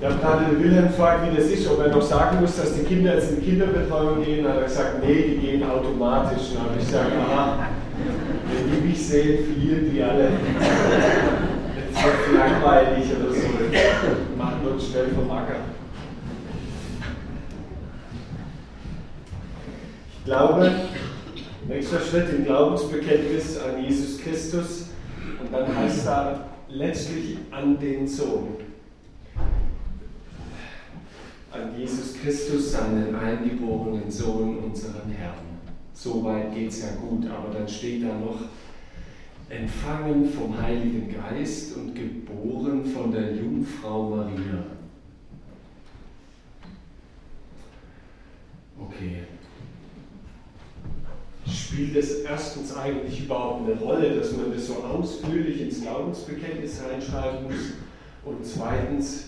Ich habe gerade den Wilhelm gefragt, wie das ist, ob er noch sagen muss, dass die Kinder jetzt in die Kinderbetreuung gehen. Hat er gesagt, nee, die gehen automatisch. Dann habe ich gesagt, aha, wenn die mich sehen, verlieren die alle. Jetzt wird langweilig oder so. Machen uns schnell vom Acker. Ich glaube, nächster Schritt im Glaubensbekenntnis an Jesus Christus und dann heißt da letztlich an den Sohn an Jesus Christus, seinen eingeborenen Sohn, unseren Herrn. Soweit geht es ja gut, aber dann steht da noch, empfangen vom Heiligen Geist und geboren von der Jungfrau Maria. Okay. Spielt es erstens eigentlich überhaupt eine Rolle, dass man das so ausführlich ins Glaubensbekenntnis reinschreiben muss? Und zweitens,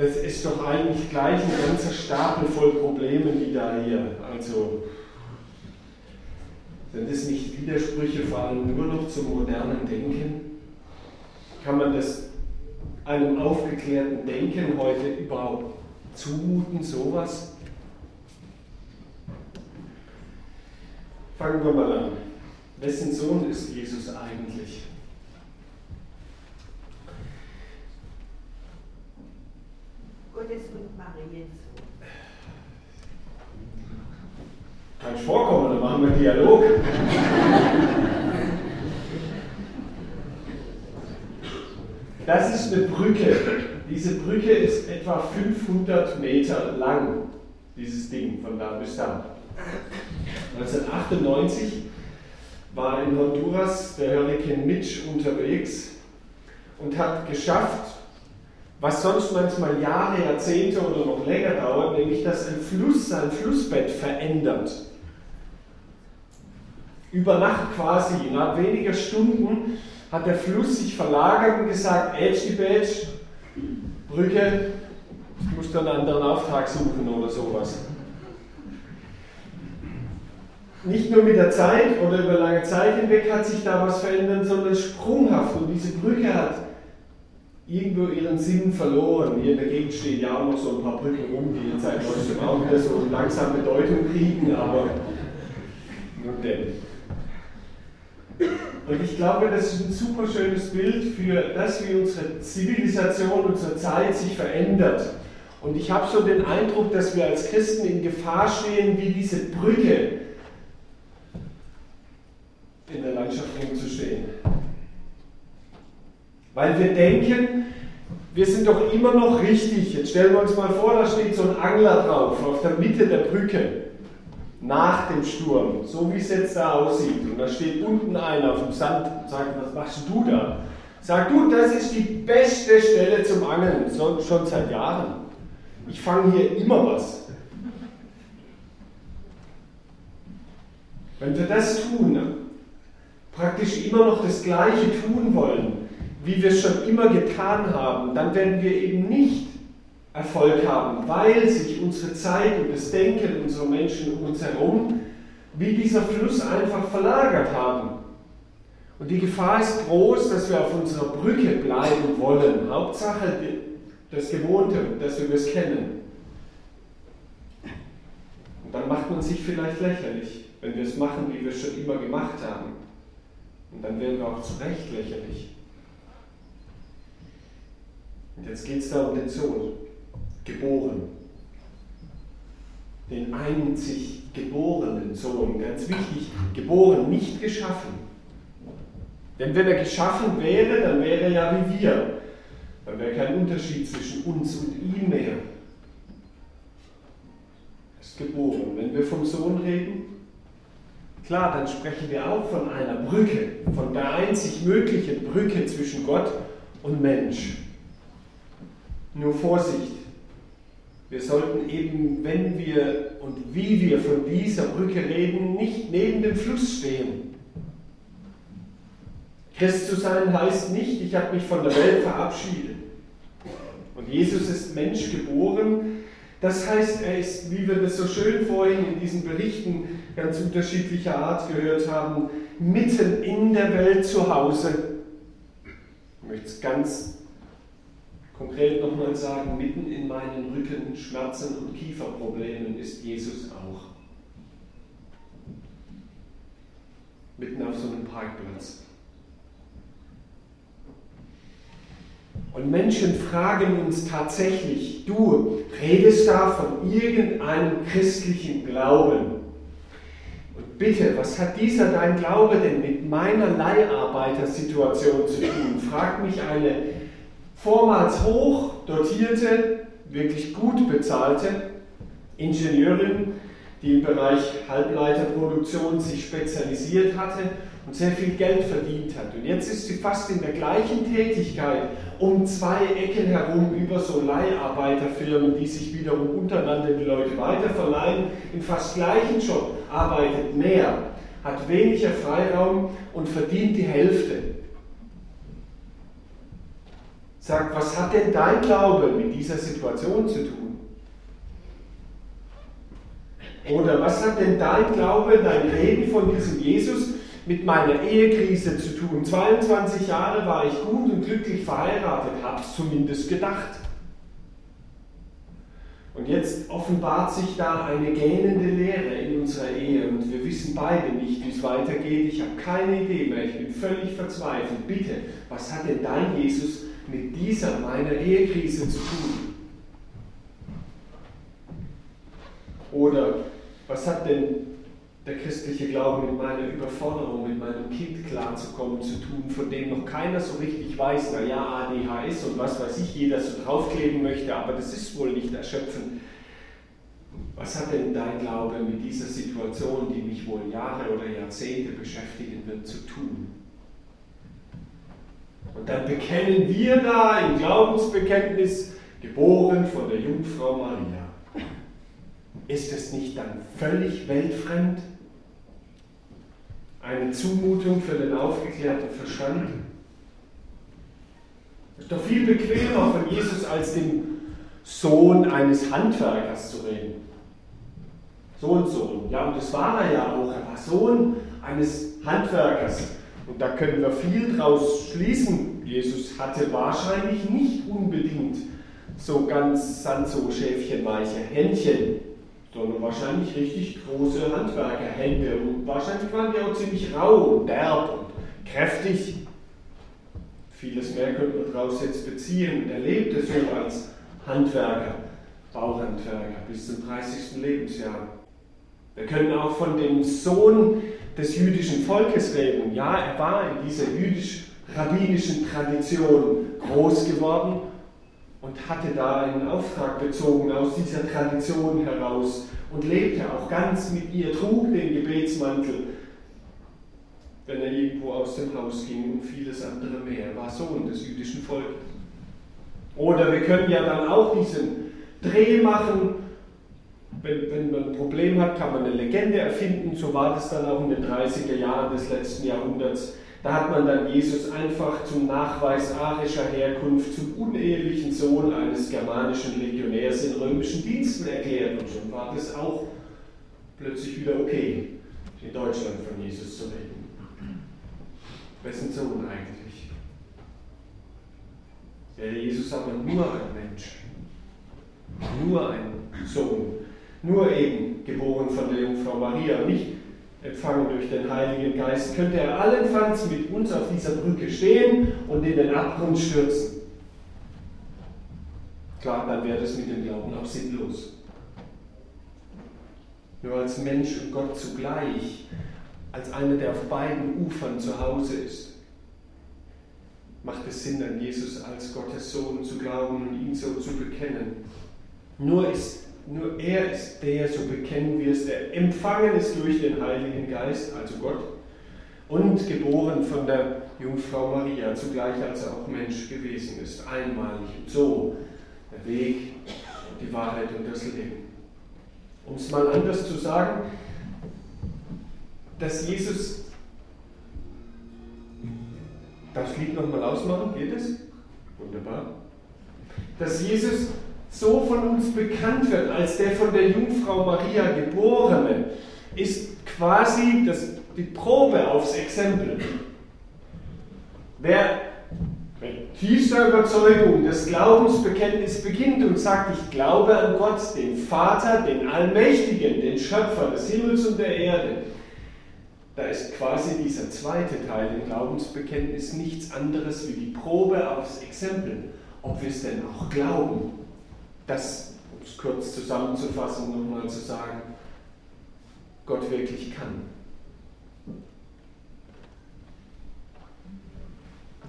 das ist doch eigentlich gleich ein ganzer Stapel voll Problemen, die da hier. Also, sind das nicht Widersprüche vor allem nur noch zum modernen Denken? Kann man das einem aufgeklärten Denken heute überhaupt zumuten, sowas? Fangen wir mal an. Wessen Sohn ist Jesus eigentlich? Gottes Mariens Kann ich vorkommen, dann machen wir einen Dialog. Das ist eine Brücke. Diese Brücke ist etwa 500 Meter lang, dieses Ding von da bis da. 1998 war in Honduras der Hurricane Mitch unterwegs und hat geschafft, was sonst manchmal Jahre, Jahrzehnte oder noch länger dauert, nämlich dass ein Fluss sein Flussbett verändert. Über Nacht quasi, nach weniger Stunden, hat der Fluss sich verlagert und gesagt, Bätsch, Brücke, ich muss dann einen anderen Auftrag suchen oder sowas. Nicht nur mit der Zeit oder über lange Zeit hinweg hat sich da was verändert, sondern sprunghaft. Und diese Brücke hat irgendwo ihren Sinn verloren. Hier in der Gegend stehen ja auch noch so ein paar Brücken rum, die jetzt seit neuestem auch wieder so langsam Bedeutung kriegen, aber nun denn. Und ich glaube, das ist ein super schönes Bild für das, wie unsere Zivilisation, unsere Zeit sich verändert. Und ich habe so den Eindruck, dass wir als Christen in Gefahr stehen, wie diese Brücke in der Landschaft rumzustehen. Weil wir denken, wir sind doch immer noch richtig. Jetzt stellen wir uns mal vor, da steht so ein Angler drauf, auf der Mitte der Brücke, nach dem Sturm, so wie es jetzt da aussieht. Und da steht unten einer auf dem Sand und sagt, was machst du da? Sag du, das ist die beste Stelle zum Angeln, schon seit Jahren. Ich fange hier immer was. Wenn wir das tun, praktisch immer noch das Gleiche tun wollen, wie wir es schon immer getan haben, dann werden wir eben nicht Erfolg haben, weil sich unsere Zeit und das Denken unserer Menschen um uns herum wie dieser Fluss einfach verlagert haben. Und die Gefahr ist groß, dass wir auf unserer Brücke bleiben wollen. Hauptsache das Gewohnte, dass wir es kennen. Und dann macht man sich vielleicht lächerlich, wenn wir es machen, wie wir es schon immer gemacht haben. Und dann werden wir auch zu Recht lächerlich. Jetzt geht es da um den Sohn, geboren. Den einzig geborenen Sohn, ganz wichtig, geboren, nicht geschaffen. Denn wenn er geschaffen wäre, dann wäre er ja wie wir. Dann wäre kein Unterschied zwischen uns und ihm mehr. Er ist geboren. Wenn wir vom Sohn reden, klar, dann sprechen wir auch von einer Brücke, von der einzig möglichen Brücke zwischen Gott und Mensch. Nur Vorsicht. Wir sollten eben, wenn wir und wie wir von dieser Brücke reden, nicht neben dem Fluss stehen. Christ zu sein heißt nicht, ich habe mich von der Welt verabschiedet. Und Jesus ist Mensch geboren. Das heißt, er ist, wie wir das so schön vorhin in diesen Berichten ganz unterschiedlicher Art gehört haben, mitten in der Welt zu Hause möchte es ganz konkret nochmal sagen, mitten in meinen Rückenschmerzen und Kieferproblemen ist Jesus auch. Mitten auf so einem Parkplatz. Und Menschen fragen uns tatsächlich, du redest da von irgendeinem christlichen Glauben. Und bitte, was hat dieser dein Glaube denn mit meiner Leiharbeitersituation zu tun? Fragt mich eine vormals hoch dotierte, wirklich gut bezahlte Ingenieurin, die im Bereich Halbleiterproduktion sich spezialisiert hatte und sehr viel Geld verdient hat. Und jetzt ist sie fast in der gleichen Tätigkeit um zwei Ecken herum über so Leiharbeiterfirmen, die sich wiederum untereinander die Leute weiterverleihen, im fast gleichen Job, arbeitet mehr, hat weniger Freiraum und verdient die Hälfte. Sagt, was hat denn dein Glaube mit dieser Situation zu tun? Oder was hat denn dein Glaube, dein Reden von diesem Jesus mit meiner Ehekrise zu tun. 22 Jahre war ich gut und glücklich verheiratet, habe es zumindest gedacht. Und jetzt offenbart sich da eine gähnende Leere in unserer Ehe und wir wissen beide nicht, wie es weitergeht. Ich habe keine Idee mehr, ich bin völlig verzweifelt. Bitte, was hat denn dein Jesus mit dieser meiner Ehekrise zu tun? Oder was hat denn der christliche Glaube mit meiner Überforderung, mit meinem Kind klarzukommen, zu tun, von dem noch keiner so richtig weiß, na ja, ADHS und was weiß ich, jeder so draufkleben möchte, aber das ist wohl nicht erschöpfend. Was hat denn dein Glaube mit dieser Situation, die mich wohl Jahre oder Jahrzehnte beschäftigen wird, zu tun? Und dann bekennen wir da im Glaubensbekenntnis, geboren von der Jungfrau Maria. Ist es nicht dann völlig weltfremd? Eine Zumutung für den aufgeklärten Verstand? Ist doch viel bequemer von Jesus als dem Sohn eines Handwerkers zu reden. Sohn, Sohn. Ja, und das war er ja auch. Er war Sohn eines Handwerkers. Und da können wir viel draus schließen. Jesus hatte wahrscheinlich nicht unbedingt so ganz Sanso-Schäfchenweiche Händchen sondern wahrscheinlich richtig große Handwerkerhände. Und wahrscheinlich waren die auch ziemlich rau und derb und kräftig. Vieles mehr könnte man daraus jetzt beziehen. Und er lebte so als Handwerker, Bauhandwerker bis zum 30. Lebensjahr. Wir können auch von dem Sohn des jüdischen Volkes reden. Ja, er war in dieser jüdisch-rabbinischen Tradition groß geworden und hatte da einen Auftrag bezogen aus dieser Tradition heraus und lebte auch ganz mit ihr, trug den Gebetsmantel, wenn er irgendwo aus dem Haus ging und vieles andere mehr. War Sohn des jüdischen Volkes. Oder wir können ja dann auch diesen Dreh machen, wenn, wenn, man ein Problem hat, kann man eine Legende erfinden. So war das dann auch in den 30er Jahren des letzten Jahrhunderts. Da hat man dann Jesus einfach zum Nachweis arischer Herkunft zum unehelichen Sohn eines germanischen Legionärs in römischen Diensten erklärt und schon war das auch plötzlich wieder okay, in Deutschland von Jesus zu reden. Wessen Sohn eigentlich? Der Jesus aber nur ein Mensch, nur ein Sohn, nur eben geboren von der Jungfrau Maria, nicht empfangen durch den Heiligen Geist, könnte er allenfalls mit uns auf dieser Brücke stehen und in den Abgrund stürzen. Klar, dann wäre das mit dem Glauben auch sinnlos. Nur als Mensch und Gott zugleich, als einer, der auf beiden Ufern zu Hause ist, macht es Sinn, an Jesus als Gottes Sohn zu glauben und ihn so zu bekennen. Nur ist nur er ist der, so bekennen wir es, der empfangen ist durch den Heiligen Geist, also Gott, und geboren von der Jungfrau Maria, zugleich als er auch Mensch gewesen ist, einmalig. Und so der Weg, die Wahrheit und das Leben. Um es mal anders zu sagen, dass Jesus, das Lied nochmal ausmachen, geht es? Wunderbar. Dass Jesus so von uns bekannt wird als der von der Jungfrau Maria geborene, ist quasi das, die Probe aufs Exempel. Wer mit tiefster Überzeugung das Glaubensbekenntnis beginnt und sagt, ich glaube an Gott, den Vater, den Allmächtigen, den Schöpfer des Himmels und der Erde, da ist quasi dieser zweite Teil im Glaubensbekenntnis nichts anderes wie die Probe aufs Exempel, ob wir es denn auch glauben. Das, um es kurz zusammenzufassen, nochmal zu sagen, Gott wirklich kann.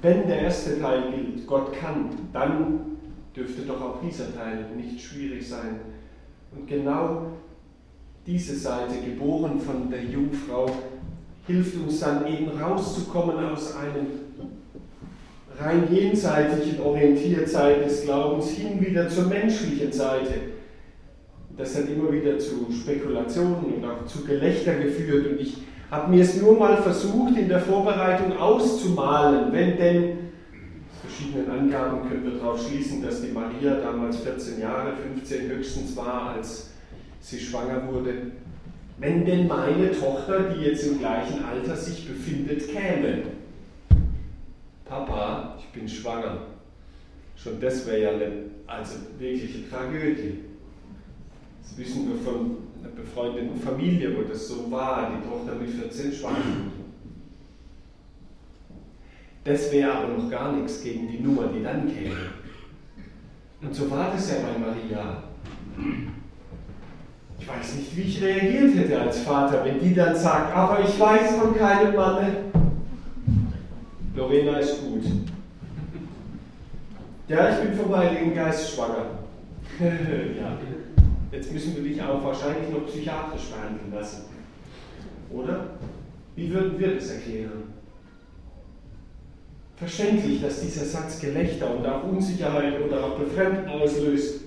Wenn der erste Teil gilt, Gott kann, dann dürfte doch auch dieser Teil nicht schwierig sein. Und genau diese Seite, geboren von der Jungfrau, hilft uns dann eben rauszukommen aus einem rein jenseitigen Orientiertsein des Glaubens hin wieder zur menschlichen Seite. Das hat immer wieder zu Spekulationen und auch zu Gelächter geführt und ich habe mir es nur mal versucht, in der Vorbereitung auszumalen, wenn denn, verschiedenen Angaben können wir darauf schließen, dass die Maria damals 14 Jahre, 15 höchstens war, als sie schwanger wurde, wenn denn meine Tochter, die jetzt im gleichen Alter sich befindet, käme. Papa, ich bin schwanger. Schon das wäre ja eine also wirkliche Tragödie. Das wissen wir von einer befreundeten Familie, wo das so war, die Tochter mit 14 schwanger. Das wäre aber noch gar nichts gegen die Nummer, die dann käme. Und so war das ja bei Maria. Ich weiß nicht, wie ich reagiert hätte als Vater, wenn die dann sagt, aber ich weiß von keinem Manne. Lorena ist gut. Ja, ich bin vom Heiligen Geist schwanger. ja. Jetzt müssen wir dich auch wahrscheinlich noch psychiatrisch behandeln lassen. Oder? Wie würden wir das erklären? Verständlich, dass dieser Satz Gelächter und auch Unsicherheit oder auch Befremden auslöst.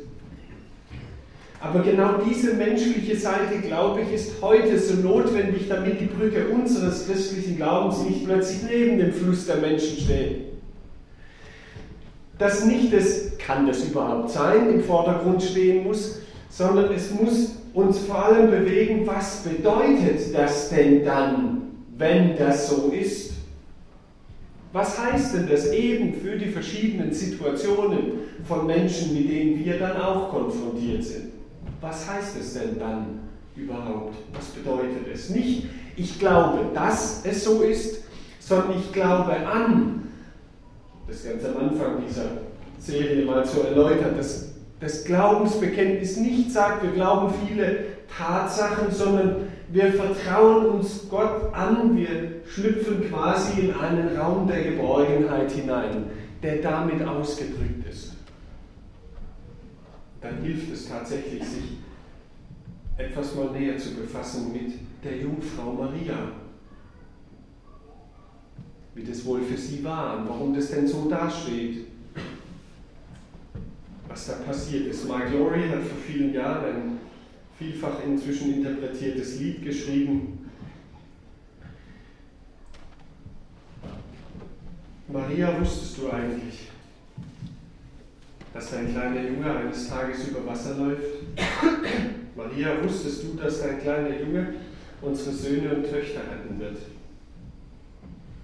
Aber genau diese menschliche Seite, glaube ich, ist heute so notwendig, damit die Brücke unseres christlichen Glaubens nicht plötzlich neben dem Fluss der Menschen steht. Dass nicht das, kann das überhaupt sein, im Vordergrund stehen muss, sondern es muss uns vor allem bewegen, was bedeutet das denn dann, wenn das so ist? Was heißt denn das eben für die verschiedenen Situationen von Menschen, mit denen wir dann auch konfrontiert sind? Was heißt es denn dann überhaupt? Was bedeutet es? Nicht, ich glaube, dass es so ist, sondern ich glaube an, das ganz am Anfang dieser Serie mal zu erläutern, dass das Glaubensbekenntnis nicht sagt, wir glauben viele Tatsachen, sondern wir vertrauen uns Gott an, wir schlüpfen quasi in einen Raum der Geborgenheit hinein, der damit ausgedrückt ist. Dann hilft es tatsächlich, sich etwas mal näher zu befassen mit der Jungfrau Maria. Wie das wohl für sie war und warum das denn so dasteht was da passiert ist. Mike Laurie hat vor vielen Jahren ein vielfach inzwischen interpretiertes Lied geschrieben. Maria, wusstest du eigentlich, dass dein kleiner Junge eines Tages über Wasser läuft? Maria, wusstest du, dass dein kleiner Junge unsere Söhne und Töchter retten wird?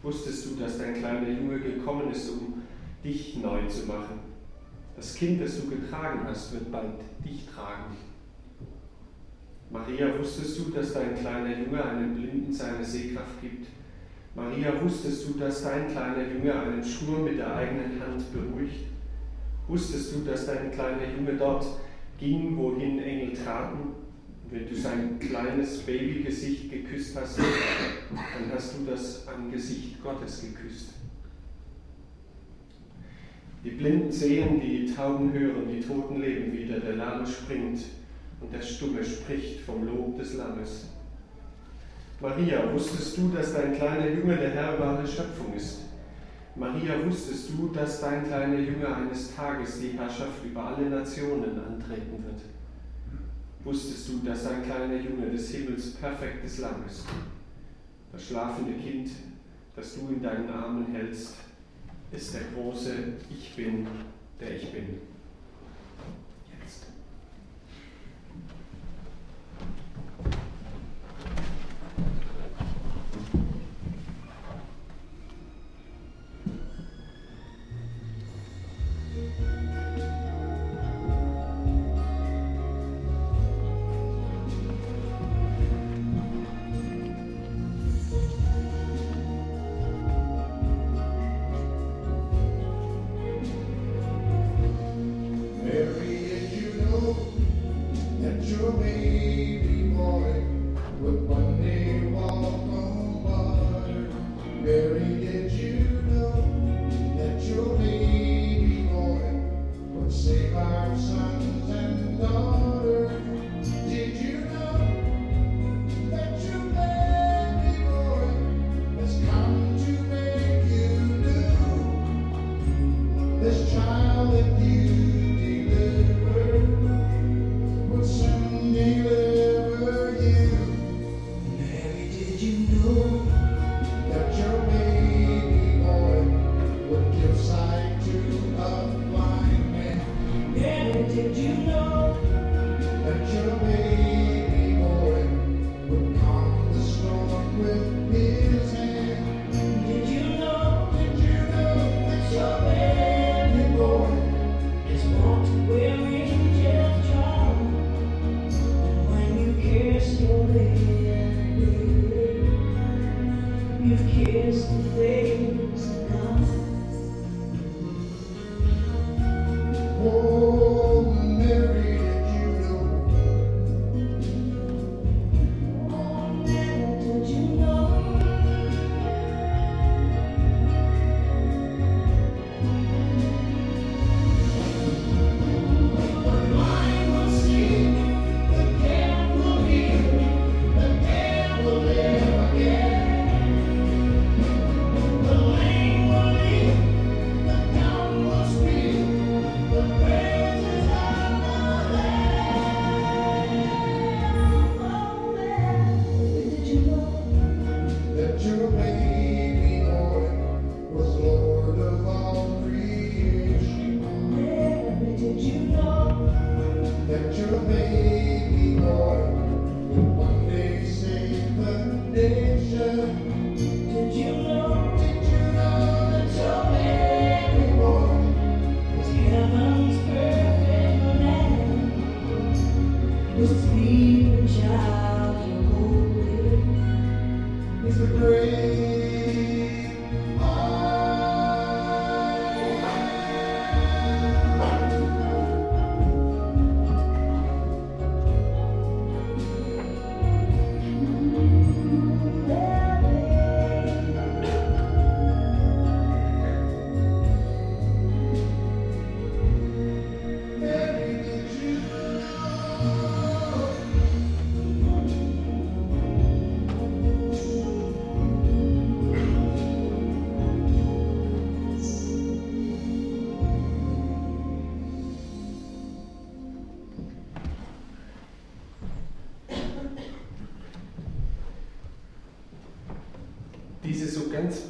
Wusstest du, dass dein kleiner Junge gekommen ist, um dich neu zu machen? Das Kind, das du getragen hast, wird bald dich tragen. Maria, wusstest du, dass dein kleiner Junge einem Blinden seine Sehkraft gibt? Maria, wusstest du, dass dein kleiner Junge einen Schwur mit der eigenen Hand beruhigt? Wusstest du, dass dein kleiner Junge dort ging, wohin Engel traten? wenn du sein kleines Babygesicht geküsst hast, dann hast du das Angesicht Gottes geküsst. Die Blinden sehen, die Tauben hören, die Toten leben wieder, der Lahme springt und der Stumme spricht vom Lob des Lammes. Maria, wusstest du, dass dein kleiner Junge der Herr wahre Schöpfung ist? Maria, wusstest du, dass dein kleiner Junge eines Tages die Herrschaft über alle Nationen antreten wird? Wusstest du, dass dein kleiner Junge des Himmels perfektes Lamm ist? Das schlafende Kind, das du in deinen Armen hältst, ist der große Ich bin, der ich bin.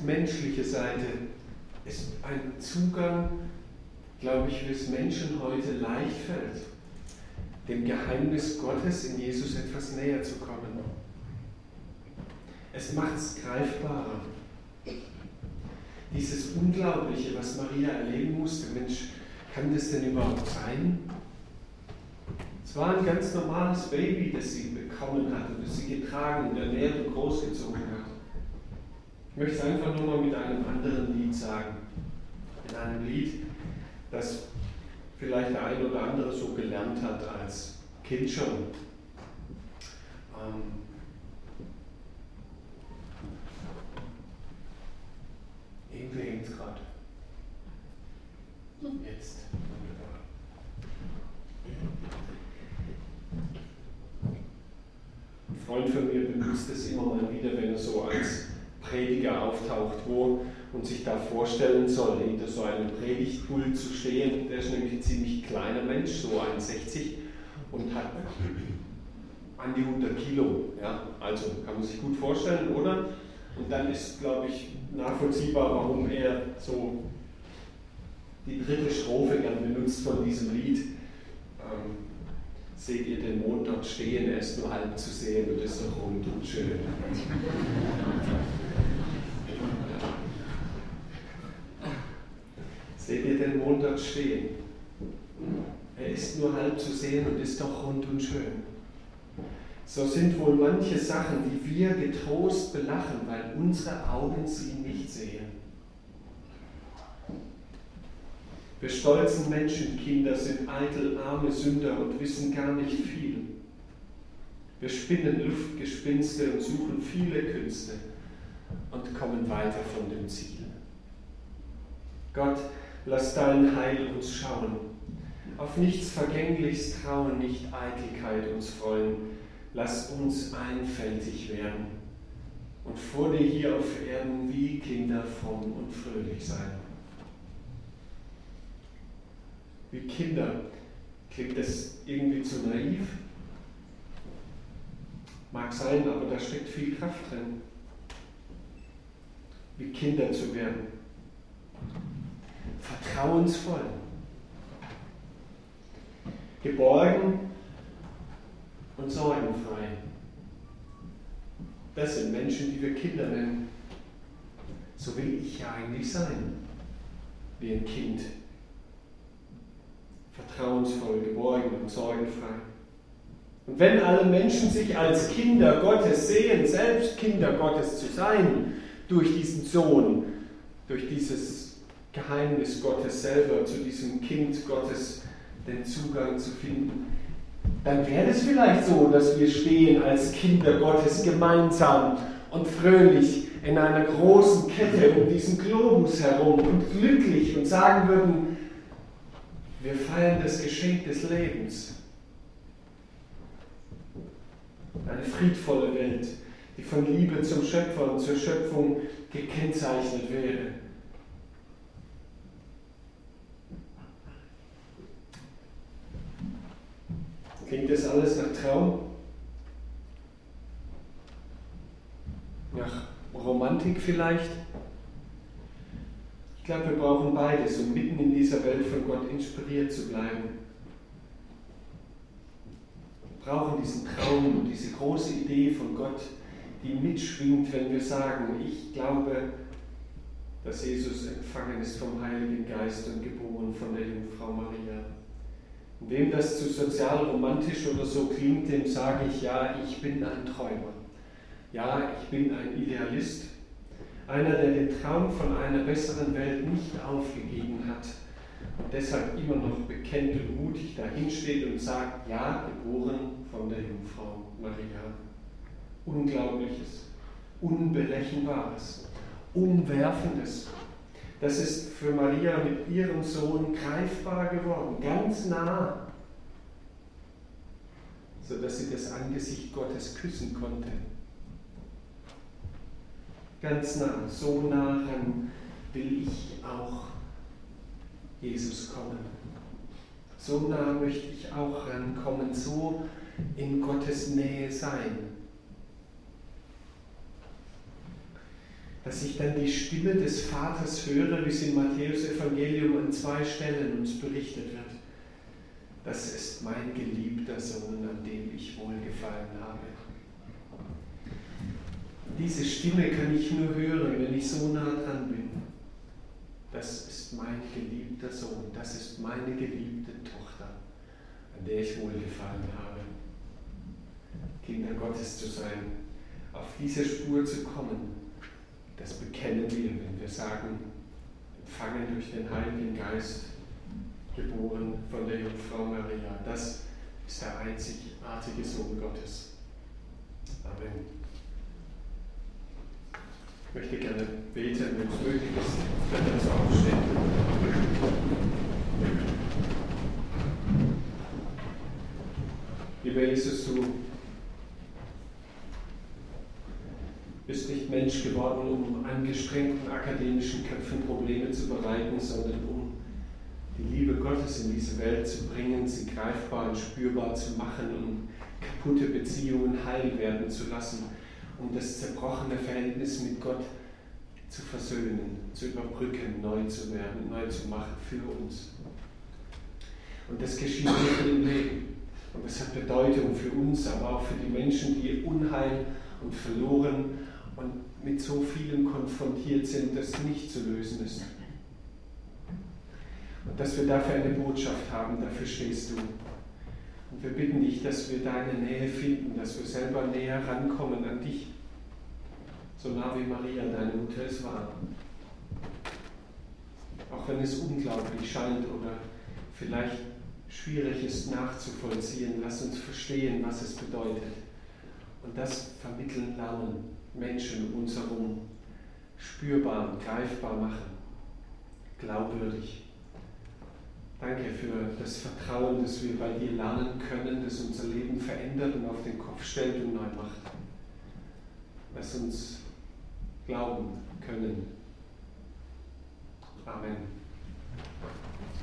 Menschliche Seite ist ein Zugang, glaube ich, wie es Menschen heute leicht fällt, dem Geheimnis Gottes in Jesus etwas näher zu kommen. Es macht es greifbarer. Dieses Unglaubliche, was Maria erleben musste, Mensch, kann das denn überhaupt sein? Es war ein ganz normales Baby, das sie bekommen hat und das sie getragen und ernährt und großgezogen hat. Möchte es einfach nur mal mit einem anderen Lied sagen. In einem Lied, das vielleicht der ein oder andere so gelernt hat als Kind schon. Ähm irgendwie hängt es gerade. Jetzt. Ein Freund von mir benutzt es immer mal wieder, wenn er so als Prediger auftaucht, wo und sich da vorstellen soll, hinter so einem Predigtpult zu stehen. Der ist nämlich ein ziemlich kleiner Mensch, so 1,60 und hat an die 100 Kilo. Ja? Also kann man sich gut vorstellen, oder? Und dann ist, glaube ich, nachvollziehbar, warum er so die dritte Strophe gern benutzt von diesem Lied. Ähm, seht ihr den Mond dort stehen, er ist nur halb zu sehen und ist doch rund und schön. Seht dort stehen? Er ist nur halb zu sehen und ist doch rund und schön. So sind wohl manche Sachen, die wir getrost belachen, weil unsere Augen sie nicht sehen. Wir stolzen Menschenkinder sind eitel, arme Sünder und wissen gar nicht viel. Wir spinnen Luftgespinste und suchen viele Künste und kommen weiter von dem Ziel. Gott, lass dein Heil uns schauen. Auf nichts Vergängliches trauen, nicht Eitelkeit uns freuen. Lass uns einfältig werden und vor dir hier auf Erden wie Kinder fromm und fröhlich sein. wie Kinder. Klingt das irgendwie zu naiv? Mag sein, aber da steckt viel Kraft drin. Wie Kinder zu werden. Vertrauensvoll. Geborgen und sorgenfrei. Das sind Menschen, die wir Kinder nennen. So will ich ja eigentlich sein, wie ein Kind. Vertrauensvoll, geborgen und sorgenfrei. Und wenn alle Menschen sich als Kinder Gottes sehen, selbst Kinder Gottes zu sein, durch diesen Sohn, durch dieses Geheimnis Gottes selber, zu diesem Kind Gottes den Zugang zu finden, dann wäre es vielleicht so, dass wir stehen als Kinder Gottes gemeinsam und fröhlich in einer großen Kette um diesen Globus herum und glücklich und sagen würden, wir feiern das Geschenk des Lebens. Eine friedvolle Welt, die von Liebe zum Schöpfer und zur Schöpfung gekennzeichnet wäre. Klingt das alles nach Traum? Nach Romantik vielleicht? Ich glaube, wir brauchen beides, um mitten in dieser Welt von Gott inspiriert zu bleiben. Wir brauchen diesen Traum und diese große Idee von Gott, die mitschwingt, wenn wir sagen, ich glaube, dass Jesus empfangen ist vom Heiligen Geist und geboren von der Jungfrau Maria. Wem das zu sozial romantisch oder so klingt, dem sage ich, ja, ich bin ein Träumer. Ja, ich bin ein Idealist. Einer, der den Traum von einer besseren Welt nicht aufgegeben hat und deshalb immer noch bekennt und mutig dahinsteht und sagt, ja, geboren von der Jungfrau Maria. Unglaubliches, Unberechenbares, Umwerfendes. Das ist für Maria mit ihrem Sohn greifbar geworden, ganz nah, sodass sie das Angesicht Gottes küssen konnte. Ganz nah, so nah ran will ich auch Jesus kommen. So nah möchte ich auch rankommen, so in Gottes Nähe sein. Dass ich dann die Stimme des Vaters höre, wie es im Matthäus-Evangelium an zwei Stellen uns berichtet wird. Das ist mein geliebter Sohn, an dem ich wohlgefallen habe. Diese Stimme kann ich nur hören, wenn ich so nah dran bin. Das ist mein geliebter Sohn, das ist meine geliebte Tochter, an der ich wohlgefallen habe. Kinder Gottes zu sein, auf diese Spur zu kommen, das bekennen wir, wenn wir sagen, empfangen durch den Heiligen Geist, geboren von der Jungfrau Maria. Das ist der einzigartige Sohn Gottes. Amen. Ich möchte gerne beten, wenn es möglich ist, wenn uns aufstehen. Lieber Jesus, du bist nicht Mensch geworden, um angestrengten akademischen Köpfen Probleme zu bereiten, sondern um die Liebe Gottes in diese Welt zu bringen, sie greifbar und spürbar zu machen und kaputte Beziehungen heil werden zu lassen, um das zerbrochene Verhältnis mit Gott zu versöhnen, zu überbrücken, neu zu werden, neu zu machen für uns. Und das geschieht nicht im Leben. Und das hat Bedeutung für uns, aber auch für die Menschen, die Unheil und verloren und mit so vielen konfrontiert sind, das nicht zu lösen ist. Und dass wir dafür eine Botschaft haben, dafür stehst du. Und wir bitten dich, dass wir deine Nähe finden, dass wir selber näher rankommen an dich, so nah wie Maria, deine Mutter, es war. Auch wenn es unglaublich scheint oder vielleicht schwierig ist nachzuvollziehen, lass uns verstehen, was es bedeutet. Und das vermitteln lernen, Menschen um uns herum spürbar und greifbar machen, glaubwürdig. Danke für das Vertrauen, das wir bei dir lernen können, das unser Leben verändert und auf den Kopf stellt und neu macht. Lass uns glauben können. Amen.